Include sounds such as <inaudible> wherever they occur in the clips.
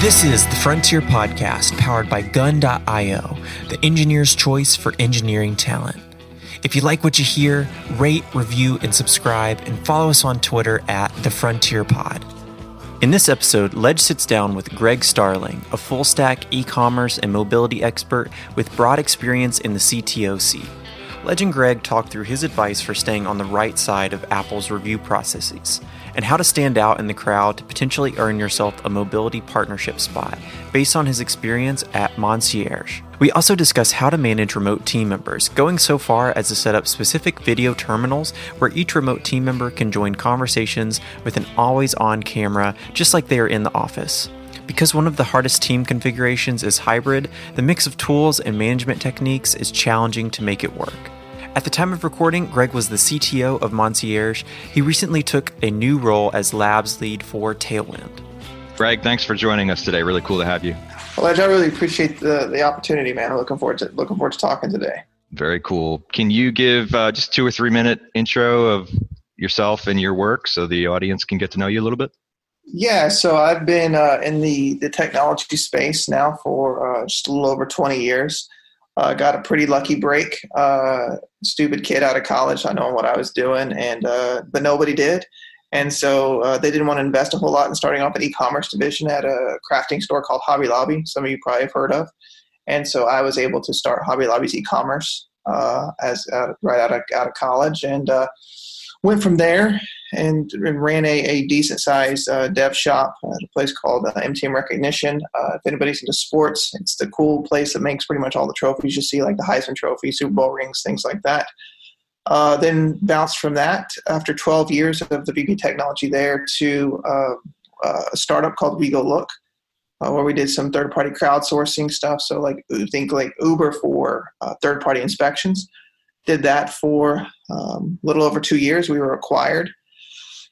This is the Frontier Podcast powered by Gun.io, the engineer's choice for engineering talent. If you like what you hear, rate, review, and subscribe, and follow us on Twitter at The Frontier Pod. In this episode, Ledge sits down with Greg Starling, a full stack e commerce and mobility expert with broad experience in the CTO seat. Ledge and Greg talked through his advice for staying on the right side of Apple's review processes and how to stand out in the crowd to potentially earn yourself a mobility partnership spot based on his experience at Monscierge. We also discuss how to manage remote team members, going so far as to set up specific video terminals where each remote team member can join conversations with an always on camera, just like they are in the office. Because one of the hardest team configurations is hybrid, the mix of tools and management techniques is challenging to make it work. At the time of recording, Greg was the CTO of Monscierge. He recently took a new role as labs lead for Tailwind. Greg, thanks for joining us today. Really cool to have you. Well, I really appreciate the, the opportunity, man. I'm looking forward to looking forward to talking today. Very cool. Can you give uh, just two or three minute intro of yourself and your work so the audience can get to know you a little bit? Yeah, so I've been uh, in the, the technology space now for uh, just a little over 20 years. Uh, got a pretty lucky break. Uh, stupid kid out of college, I know what I was doing, and uh, but nobody did. And so uh, they didn't want to invest a whole lot in starting off an e-commerce division at a crafting store called Hobby Lobby. Some of you probably have heard of. And so I was able to start Hobby Lobby's e-commerce as right out of out of college, and went from there and, and ran a, a decent sized uh, dev shop at a place called uh, MTM Recognition. Uh, if anybody's into sports, it's the cool place that makes pretty much all the trophies you see, like the Heisman Trophy, Super Bowl rings, things like that. Uh, then bounced from that after 12 years of the VP technology there to uh, uh, a startup called WeGoLook. where we did some third-party crowdsourcing stuff, so like think like Uber for third-party inspections did that for um, a little over two years. We were acquired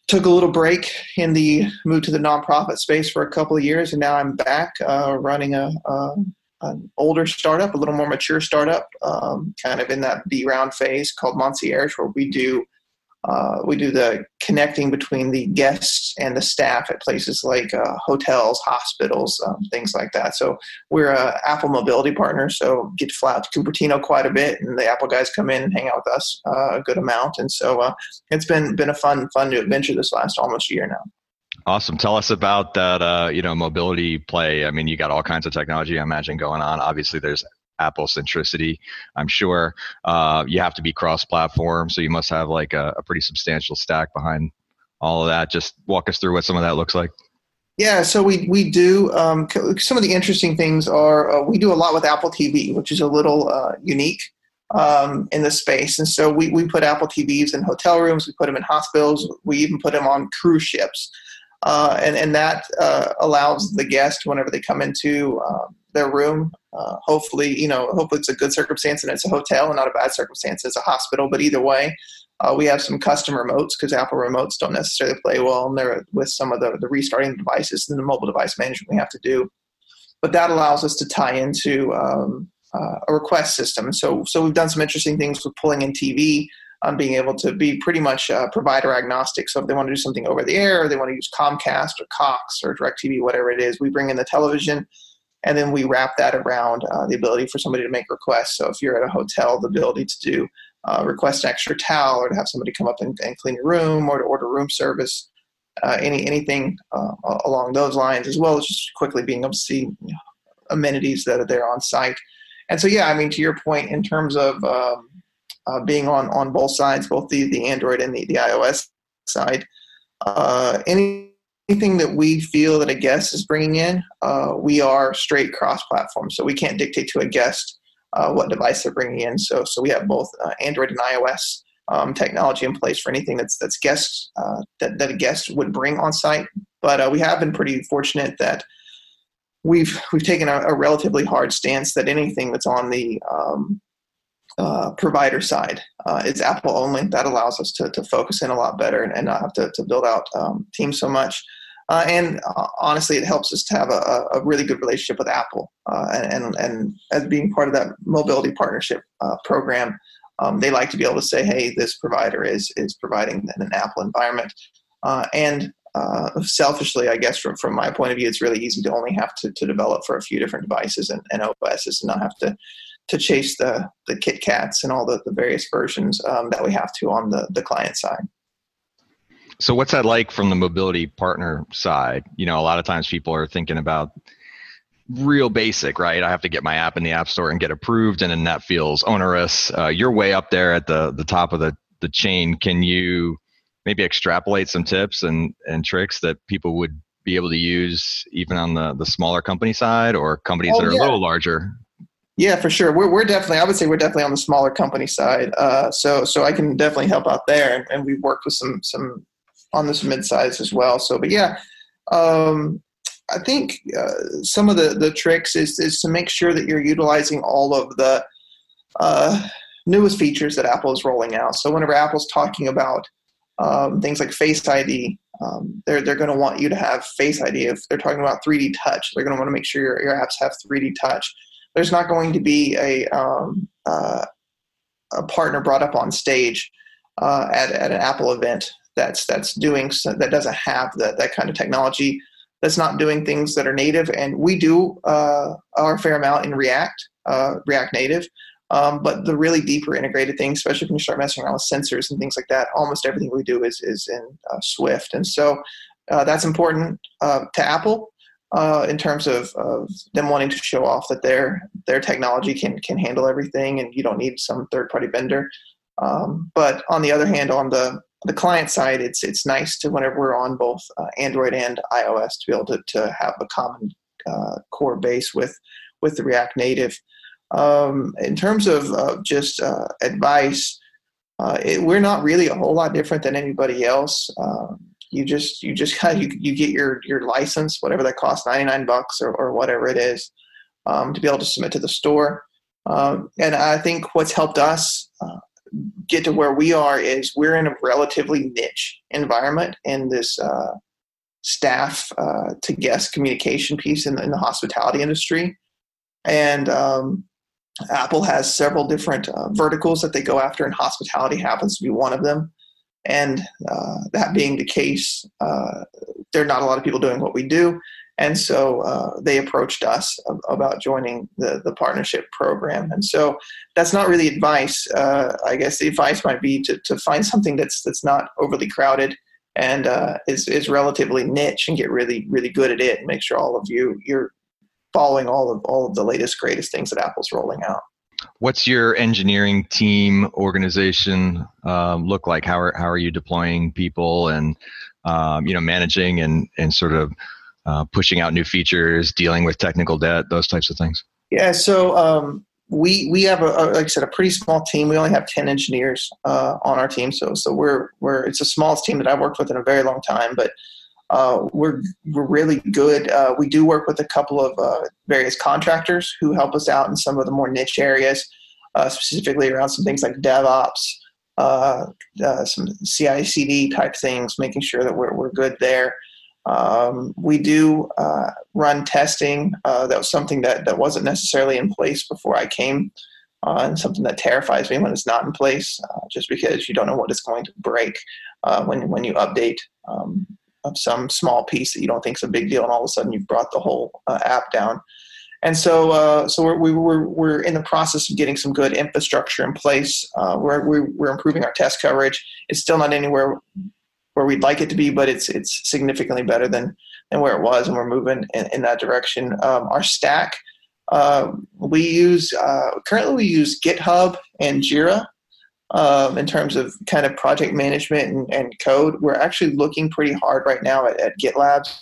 took a little break in the moved to the nonprofit space for a couple of years, and now I'm back uh, running a, a, an older startup, a little more mature startup, um, kind of in that B round phase called Monscierge, where we do uh, we do the connecting between the guests and the staff at places like uh, hotels, hospitals, um, things like that. So we're a Apple Mobility partner, so get to fly out to Cupertino quite a bit, and the Apple guys come in and hang out with us uh, a good amount. And so uh, it's been been a fun fun new adventure this last almost a year now. Awesome. Tell us about that. Uh, you know, mobility play. I mean, you got all kinds of technology. I imagine going on. Obviously, there's Apple centricity. I'm sure uh, you have to be cross-platform, so you must have like a, a, pretty substantial stack behind all of that. Just walk us through what some of that looks like. Yeah, so we we do um, some of the interesting things are uh, we do a lot with Apple TV, which is a little uh, unique um, in the space, and so we we put Apple TVs in hotel rooms, we put them in hospitals, we even put them on cruise ships. Uh, and and that uh, allows the guest whenever they come into um, their room. Uh, hopefully, you know, hopefully it's a good circumstance and it's a hotel and not a bad circumstance. It's a hospital, but either way, uh, we have some custom remotes because Apple remotes don't necessarily play well in there with some of the, the restarting devices and the mobile device management we have to do. But that allows us to tie into um, uh, a request system. So, so we've done some interesting things with pulling in TV, um, being able to be pretty much uh, provider agnostic. So if they want to do something over the air, or they want to use Comcast or Cox or DirecTV, whatever it is, we bring in the television and then we wrap that around uh, the ability for somebody to make requests. So if you're at a hotel, the ability to do uh, request an extra towel, or to have somebody come up and, and clean your room, or to order room service, uh, any anything uh, along those lines, as well as just quickly being able to see you know, amenities that are there on site. And so, yeah, I mean, to your point, in terms of um, uh, being on on both sides, both the the Android and the the iOS side, uh, any anything that we feel that a guest is bringing in, uh, we are straight cross-platform, so we can't dictate to a guest uh, what device they're bringing in. So, so we have both uh, Android and iOS um, technology in place for anything that's that's guests uh, that that a guest would bring on site. But uh, we have been pretty fortunate that we've we've taken a, a, relatively hard stance that anything that's on the um, uh, provider side uh, is Apple only. That allows us to, to focus in a lot better and, and not have to, to build out um, teams so much. Uh, and uh, honestly, it helps us to have a, a really good relationship with Apple. Uh, and, and as being part of that mobility partnership uh, program, um, they like to be able to say, "Hey, this provider is is providing an Apple environment." uh, and uh, selfishly, I guess from, from my point of view, it's really easy to only have to, to develop for a few different devices and, and OSs and not have to to chase the the KitKats and all the, the various versions um, that we have to on the, the client side. So what's that like from the mobility partner side? You know, a lot of times people are thinking about real basic, right? I have to get my app in the app store and get approved, and then that feels onerous. Uh, you're way up there at the the top of the the chain. Can you maybe extrapolate some tips and and tricks that people would be able to use even on the the smaller company side or companies oh, that are yeah. a little larger? Yeah, for sure. We're, we're definitely, I would say we're definitely on the smaller company side. Uh, so, so I can definitely help out there. And, and we've worked with some, some on this mid-size as well. So, but yeah, um, I think uh, some of the, the tricks is, is to make sure that you're utilizing all of the uh, newest features that Apple is rolling out. So whenever Apple's talking about um, things like Face ID, um, they're, they're going to want you to have Face ID. If they're talking about 3D touch, they're going to want to make sure your, your apps have 3D touch. There's not going to be a, um, uh, a partner brought up on stage uh, at, at an Apple event that's that's doing that doesn't have that that kind of technology that's not doing things that are native. And we do uh, our fair amount in react uh, react native. Um, but the really deeper integrated things especially when you start messing around with sensors and things like that almost everything we do is is in uh, swift. And so uh, that's important uh, to apple uh, in terms of, of them wanting to show off that their their technology can can handle everything and you don't need some third party vendor. Um, but on the other hand on the the client side, it's it's nice to whenever we're on both uh, Android and iOS to be able to, to have a common uh, core base with with the React Native. Um, in terms of uh, just uh, advice, uh, it, we're not really a whole lot different than anybody else. Um, you just you just kind <laughs> you you get your your license, whatever that costs, ninety nine bucks or, or whatever it is, um, to be able to submit to the store. Um, and I think what's helped us uh, get to where we are is we're in a relatively niche environment in this uh, staff uh, to guest communication piece in the, in the hospitality industry. And um, Apple has several different uh, verticals that they go after, and hospitality happens to be one of them. And uh, that being the case, uh, there are not a lot of people doing what we do. And so uh, they approached us about joining the, the partnership program. And so that's not really advice. Uh, I guess the advice might be to, to find something that's that's not overly crowded and uh, is is relatively niche and get really really good at it and make sure all of you you're following all of all of the latest greatest things that Apple's rolling out. What's your engineering team organization um, look like? How are how are you deploying people and um, you know managing and and sort of uh, pushing out new features, dealing with technical debt, those types of things? Yeah, so um, we we have a, a, like I said a pretty small team. We only have ten engineers uh, on our team, so so we're we're it's the smallest team that I've worked with in a very long time, but. Uh, we're we're really good. Uh, we do work with a couple of uh, various contractors who help us out in some of the more niche areas, uh, specifically around some things like DevOps, uh, some CI/CD type things, making sure that we're we're good there. Um, we do uh, run testing. Uh, that was something that, that wasn't necessarily in place before I came, uh, and something that terrifies me when it's not in place, uh, just because you don't know what is going to break uh, when when you update um, of some small piece that you don't think is a big deal, and all of a sudden you've brought the whole uh, app down. And so, so we're, we, we're, we're in the process of getting some good infrastructure in place. we're, we're improving our test coverage. It's still not anywhere where we'd like it to be, but it's it's significantly better than than where it was, and we're moving in, in that direction. Um, our stack, uh, we use uh, currently we use GitHub and Jira um, in terms of kind of project management and, and, code. We're actually looking pretty hard right now at, at GitLab.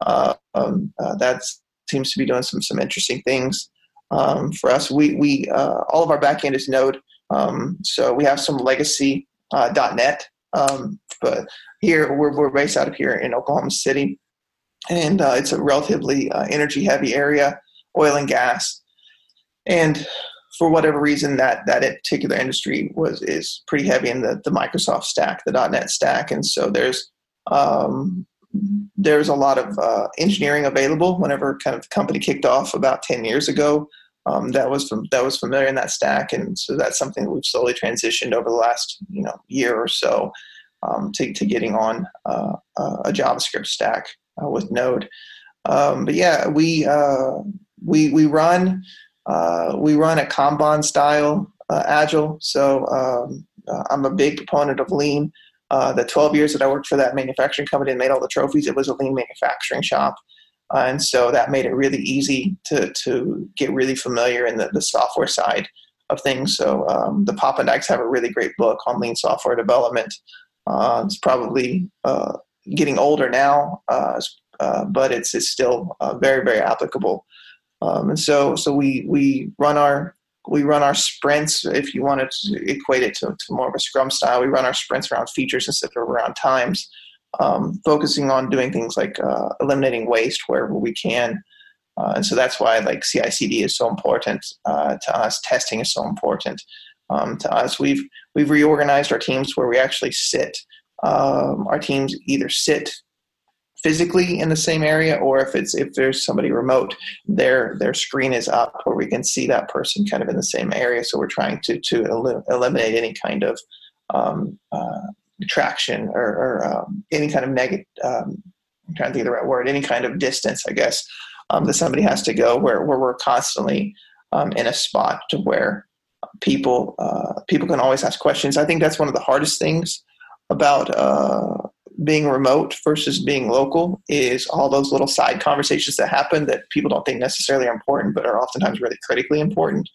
Uh, um, uh, that seems to be doing some some interesting things um, for us. We we uh, all of our backend is Node, um, so we have some legacy uh, .NET um, but here we're, we're based out of here in Oklahoma City, and uh, it's a relatively uh, energy heavy area, oil and gas, and for whatever reason that that particular industry was is pretty heavy in the, the Microsoft stack, the .NET stack, and so there's um, there's a lot of uh, engineering available. Whenever kind of the company kicked off about ten years ago, um, that was from, that was familiar in that stack, and so that's something that we've slowly transitioned over the last you know year or so. Um, to, to getting on uh, a JavaScript stack uh, with Node. Um, but yeah, we uh, we we run we run a Kanban style agile. So um, I'm a big proponent of lean. the 12 years that I worked for that manufacturing company and made all the trophies, it was a lean manufacturing shop. Uh, and so that made it really easy to, to get really familiar in the, the software side of things. So um, the Dykes have a really great book on lean software development. Uh, it's probably uh, getting older now, uh, uh, but it's, it's still uh, very, very applicable. Um, and so, so we, we run our we run our sprints if you want to equate it to, to more of a scrum style we run our sprints around features instead of around times um, focusing on doing things like uh, eliminating waste wherever we can. Uh, and so that's why like CI/CD is so important uh, to us. Testing is so important um, to us. We've we've reorganized our teams where we actually sit. Um, our teams either sit physically in the same area, or if it's if there's somebody remote, their their screen is up where we can see that person kind of in the same area. So we're trying to to el- eliminate any kind of um, uh, or, or um, any kind of negative, um, I'm trying to think of the right word, any kind of distance, I guess, um, that somebody has to go where, where we're constantly um, in a spot to where people uh, people can always ask questions. I think that's one of the hardest things about uh, being remote versus being local is all those little side conversations that happen that people don't think necessarily are important, but are oftentimes really critically important.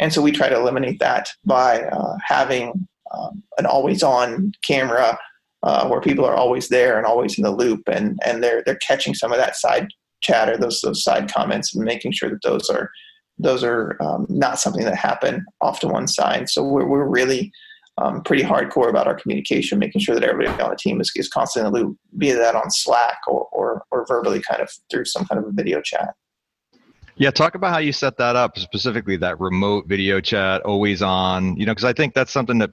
And so we try to eliminate that by uh, having um, an always on camera uh, where people are always there and always in the loop and, and they're, they're catching some of that side chatter, those, those side comments and making sure that those are, those are um, not something that happen off to one side. So we're, we're really um, pretty hardcore about our communication, making sure that everybody on the team is, is constantly be that on Slack or, or, or verbally kind of through some kind of a video chat. Yeah, talk about how you set that up specifically that remote video chat, always on, you know, because I think that's something that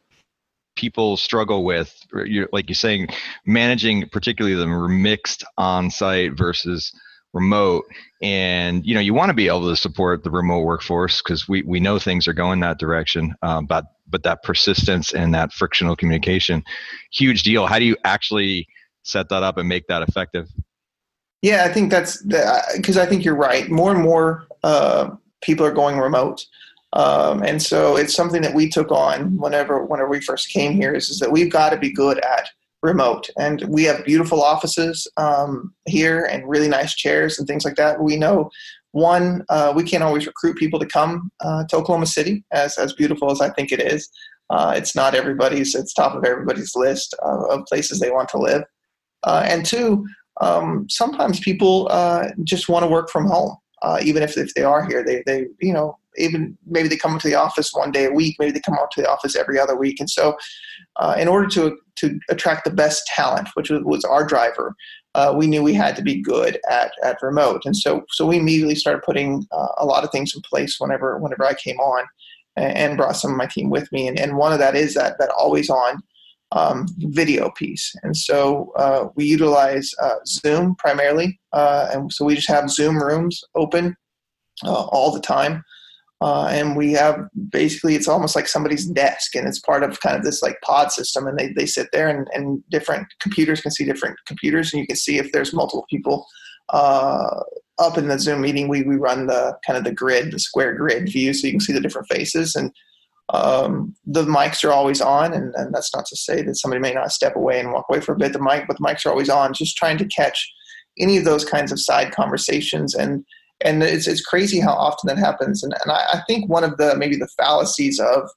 people struggle with you're, like you're saying managing particularly the mixed on site versus remote and you know you want to be able to support the remote workforce because we, we know things are going that direction um, but but that persistence and that frictional communication huge deal. How do you actually set that up and make that effective? Yeah i think that's because i think you're right. More and more uh, people are going remote um, and so it's something that we took on whenever whenever we first came here is, is that we've got to be good at remote. And we have beautiful offices um, here and really nice chairs and things like that. We know one uh, we can't always recruit people to come uh, to oklahoma city as, as beautiful as i think it is. Uh, it's not everybody's it's top of everybody's list of, places they want to live. Uh, and two um, sometimes people uh, just want to work from home uh, even if, if they are here. They, they you know even maybe they come into the office one day a week, maybe they come out to the office every other week. And so, uh, in order to to attract the best talent, which was, was our driver, uh, we knew we had to be good at at remote. And so, so we immediately started putting uh, a lot of things in place whenever whenever I came on, and, and, brought some of my team with me. And, and one of that is that that always on. Um, video piece, and so uh, we utilize uh, Zoom primarily, uh, and so we just have Zoom rooms open all the time. Uh, and we have basically it's almost like somebody's desk and it's part of kind of this like pod system and they, they sit there and, and different computers can see different computers and you can see if there's multiple people uh, up in the zoom meeting. We, we run the kind of the grid the square grid view so you can see the different faces and um, the mics are always on and, and that's not to say that somebody may not step away and walk away for a bit. The mic but the mics are always on just trying to catch any of those kinds of side conversations and and it's it's crazy how often that happens. And and I, I think one of the maybe the fallacies of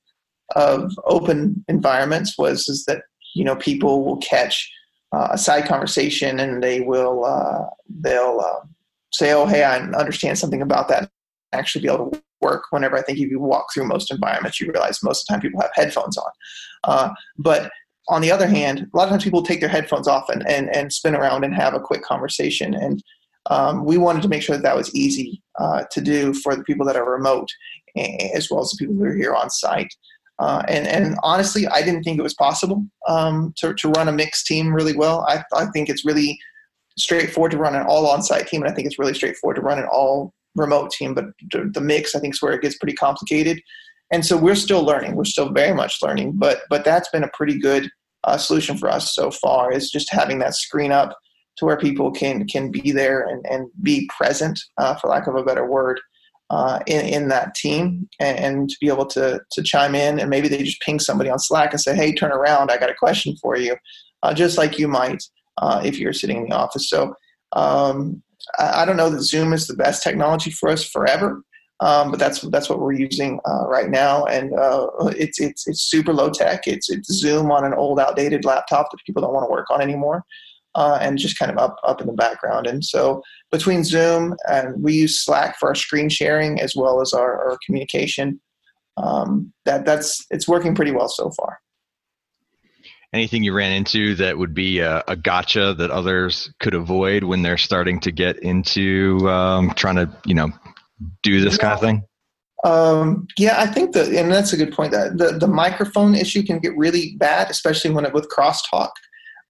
of open environments was is that you know people will catch uh, a side conversation and they will uh, they'll uh, say, oh hey, I understand something about that. Actually, be able to work. Whenever I think if you walk through most environments, you realize most of the time people have headphones on. Uh, but on the other hand, a lot of times people take their headphones off and, and, and spin around and have a quick conversation. And um, we wanted to make sure that that was easy uh, to do for the people that are remote as well as the people who are here on site. Uh, and, and honestly, I didn't think it was possible um, to, to run a mixed team really well. I, I think it's really straightforward to run an all on site team, and I think it's really straightforward to run an all remote team. But the, mix, I think, is where it gets pretty complicated. And so we're still learning. We're still very much learning, but but that's been a pretty good uh, solution for us so far is just having that screen up to where people can can be there and, and be present, uh, for lack of a better word, uh, in, in that team and, and, to be able to, to chime in and maybe they just ping somebody on Slack and say, hey, turn around, I got a question for you, uh, just like you might uh, if you're sitting in the office. So um, I, I, don't know that Zoom is the best technology for us forever. Um, but that's that's what we're using uh, right now, and uh, it's it's it's super low tech. It's it's Zoom on an old, outdated laptop that people don't want to work on anymore uh, and just kind of up up in the background. And so between Zoom and we use Slack for our screen sharing as well as our, our communication. Um, that that's it's working pretty well so far. Anything you ran into that would be a, a gotcha that others could avoid when they're starting to get into um, trying to you know do this kind of thing? Um, yeah, I think that, and that's a good point. That the, the microphone issue can get really bad, especially when it with crosstalk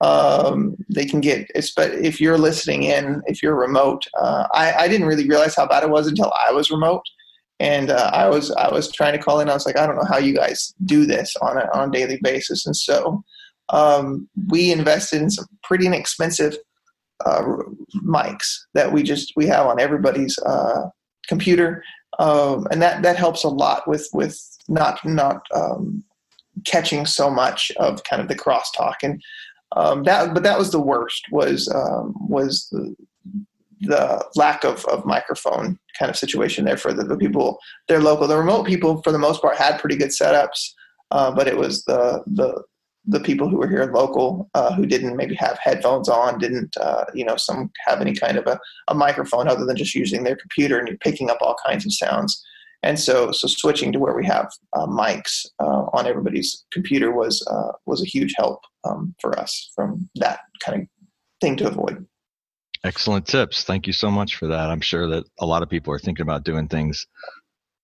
um, they can get but if you're listening in if you're remote uh, I, I, didn't really realize how bad it was until i was remote. And uh, i was i was trying to call in. I was like i don't know how you guys do this on a, on a daily basis. And so um, we invested in some pretty inexpensive uh, mics that we just we have on everybody's uh, computer. Um, and that that helps a lot with with not not um, catching so much of kind of the crosstalk. And um, that but that was the worst was um, was the, the lack of, of microphone kind of situation there for the, the people they're local the remote people for the most part had pretty good setups uh, but it was the the the people who were here local uh, who didn't maybe have headphones on didn't uh, you know some have any kind of a, a microphone other than just using their computer and you're picking up all kinds of sounds and so so switching to where we have uh, mics uh, on everybody's computer was uh, was a huge help um, for us from that kind of thing to avoid. Excellent tips. Thank you so much for that. I'm sure that a lot of people are thinking about doing things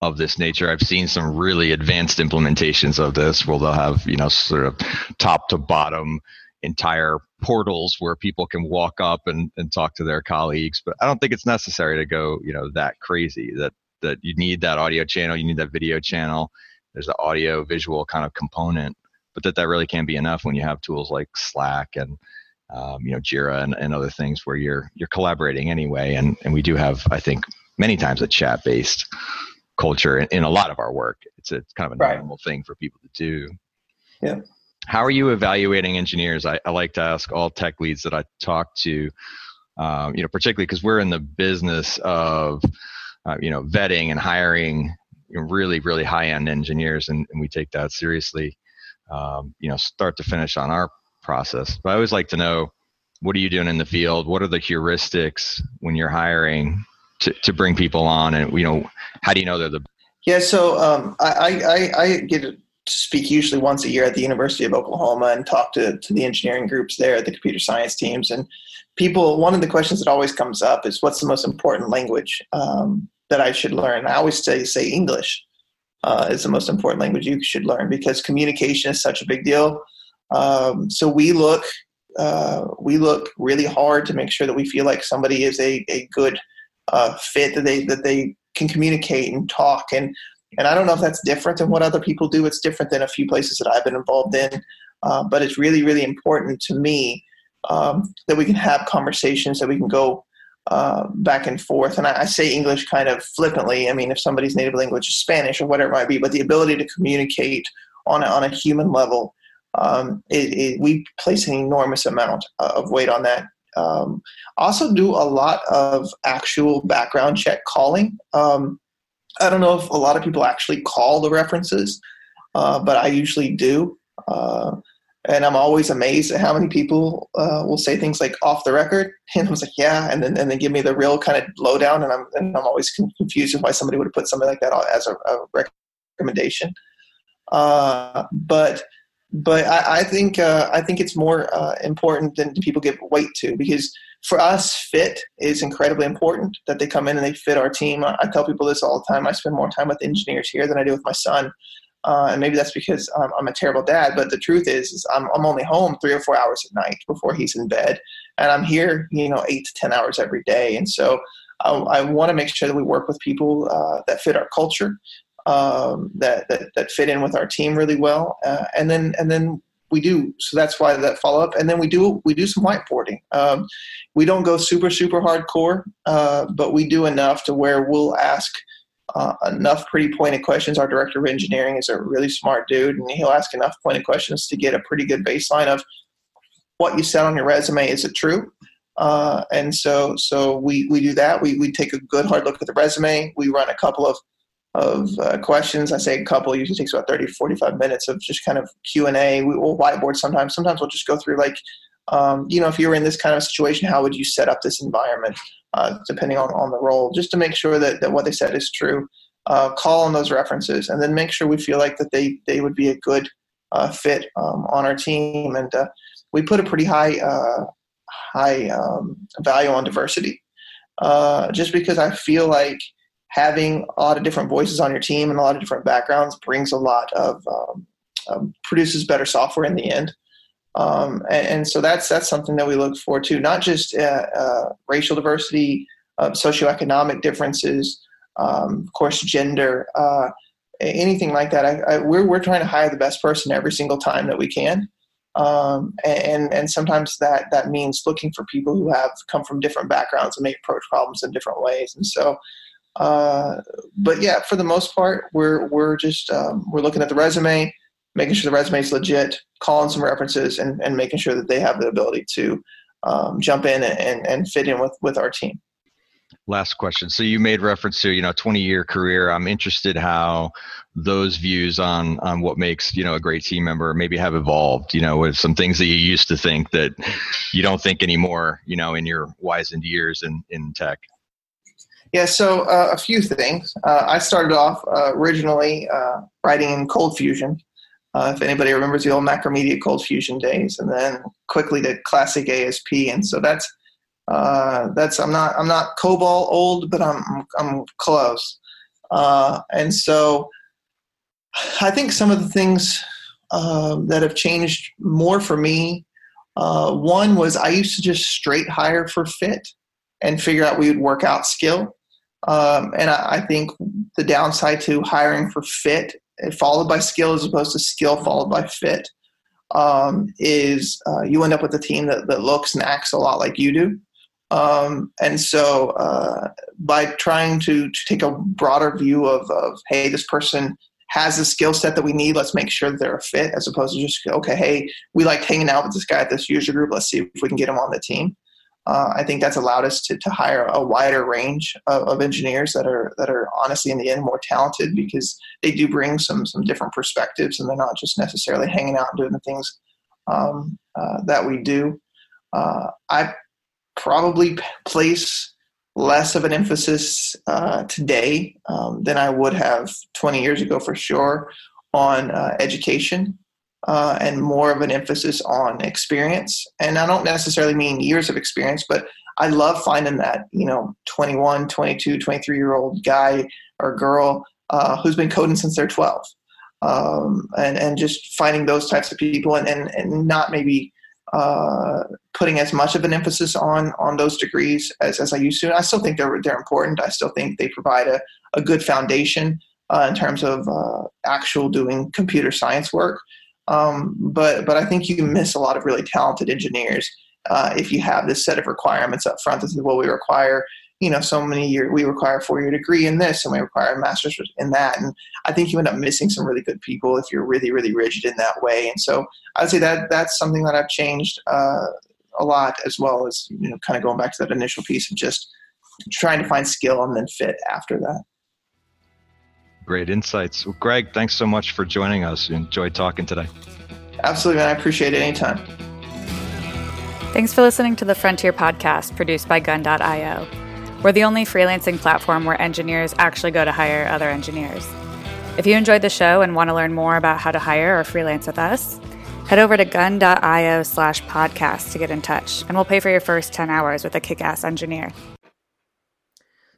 of this nature. I've seen some really advanced implementations of this where they'll have, you know, sort of top to bottom entire portals where people can walk up and, and talk to their colleagues. But I don't think it's necessary to go, you know, that crazy that that you need that audio channel, you need that video channel. There's the audio visual kind of component but that that really can be enough when you have tools like Slack and um, you know Jira and, and other things where you're you're collaborating anyway. And and we do have I think many times a chat based culture in, in, a lot of our work. It's a, it's kind of a right. normal thing for people to do. Yeah. How are you evaluating engineers? I, I like to ask all tech leads that I talk to, um, you know, particularly because we're in the business of, uh, you know, vetting and hiring really, really high end engineers, and, and we take that seriously um, you know, start to finish on our process. But I always like to know what are you doing in the field? What are the heuristics when you're hiring to, to bring people on? And, you know, how do you know they're the yeah, so um, I, I, I, get to speak usually once a year at the University of Oklahoma and talk to, to the engineering groups there, the computer science teams. And people, one of the questions that always comes up is what's the most important language um, that I should learn? I always say, say English uh, is the most important language you should learn because communication is such a big deal. Um, so we look uh, we look really hard to make sure that we feel like somebody is a, a good uh, fit that they that they can communicate and talk and and I don't know if that's different than what other people do. It's different than a few places that I've been involved in, uh, but it's really really important to me um, that we can have conversations that we can go uh, back and forth. And I, I, say English kind of flippantly. I mean, if somebody's native language is Spanish or whatever it might be, but the ability to communicate on a, on a human level, um, it, it, we place an enormous amount of weight on that. Um, also, do a lot of actual background check calling. Um, I don't know if a lot of people actually call the references, uh, but I usually do. Uh, and I'm always amazed at how many people uh, will say things like off the record, <laughs> and I was like, yeah, and then and then give me the real kind of lowdown, and I'm and I'm always confused why somebody would have put something like that as a, a recommendation. Uh, but but I, I think uh, I think it's more uh, important than people give weight to because for us, fit is incredibly important. That they come in and they fit our team. I, I tell people this all the time. I spend more time with engineers here than I do with my son uh, and maybe that's because um, I'm a terrible dad. But the truth is, is I'm, I'm only home three or four hours at night before he's in bed, and I'm here, you know, eight to ten hours every day. And so I, I want to make sure that we work with people uh, that fit our culture, um, that, that that fit in with our team really well, uh, and then and then we do so that's why that follow up, and then we do we do some whiteboarding. Um, we don't go super super hardcore, uh, but we do enough to where we'll ask. Uh, enough pretty pointed questions. Our director of engineering is a really smart dude, and he'll ask enough pointed questions to get a pretty good baseline of what you said on your resume. Is it true? Uh, and so, so we, we do that. We, we take a good hard look at the resume. We run a couple of of uh, questions. I say a couple usually takes about 30, 45 minutes of just kind of Q&A. We will whiteboard sometimes. Sometimes we'll just go through like, um, you know, if you were in this kind of situation, how would you set up this environment, uh, depending on, on the role, just to make sure that, that what they said is true. Uh, call on those references and then make sure we feel like that they, they would be a good uh, fit um, on our team. And uh, we put a pretty high, uh, high um, value on diversity just because I feel like – having a lot of different voices on your team and a lot of different backgrounds brings a lot of um, um, produces better software in the end. Um, and, and, so that's that's something that we look for too, not just uh, uh, racial diversity, uh, socioeconomic differences, um, of course, gender, uh, anything like that. I, I, we're we're trying to hire the best person every single time that we can. Um, and and sometimes that that means looking for people who have come from different backgrounds and may approach problems in different ways. And so uh, but yeah, for the most part, we're we're just um, we're looking at the resume, making sure the resume is legit, calling some references, and, and making sure that they have the ability to um, jump in and, and fit in with with our team. Last question. So you made reference to you know 20 year career. I'm interested how those views on on what makes you know a great team member maybe have evolved. You know, with some things that you used to think that you don't think anymore. You know, in your wizened years in in tech. Yeah, so uh, a few things. Uh, I started off uh, originally uh, writing in ColdFusion. Uh, if anybody remembers the old Macromedia ColdFusion days, and then quickly to classic ASP, and so that's uh, that's I'm not I'm not COBOL old, but I'm I'm close. and so I think some of the things that have changed more for me. one was I used to just straight hire for fit and figure out we would work out skill. Um, and I, I, think the downside to hiring for fit, followed by skill as opposed to skill followed by fit, um, is uh, you end up with a team that, that looks and acts a lot like you do. Um, and so uh, by trying to, to take a broader view of, of, hey, this person has the skill set that we need, let's make sure that they're a fit, as opposed to just, okay, hey, we like hanging out with this guy at this user group, let's see if we can get him on the team uh, I think that's allowed us to, to hire a wider range of, of, engineers that are that are honestly in the end more talented because they do bring some some different perspectives and they're not just necessarily hanging out and doing the things um, uh, that we do. Uh, I probably place less of an emphasis uh, today um, than I would have 20 years ago for sure on uh, education uh, and more of an emphasis on experience. And I don't necessarily mean years of experience, but I love finding that, you know, 21, 22, 23 year old guy or girl uh, who's been coding since they're 12. Um, and, and just finding those types of people and, and, and not maybe uh, putting as much of an emphasis on on those degrees as, as I used to. And I still think they're they're important. I still think they provide a, a good foundation uh, in terms of uh, actual doing computer science work. Um, but but I think you miss a lot of really talented engineers uh, if you have this set of requirements up front. This is what we require. You know, so many year we require a four year degree in this, and we require a master's in that. And I think you end up missing some really good people if you're really really rigid in that way. And so I'd say that that's something that I've changed uh, a lot, as well as you know, kind of going back to that initial piece of just trying to find skill and then fit after that. Great insights. Well, Greg, thanks so much for joining us. Enjoyed talking today. Absolutely, man. I appreciate it anytime. Thanks for listening to the Frontier podcast produced by Gun.io. We're the only freelancing platform where engineers actually go to hire other engineers. If you enjoyed the show and want to learn more about how to hire or freelance with us, head over to gun.io slash podcast to get in touch, and we'll pay for your first 10 hours with a kick ass engineer.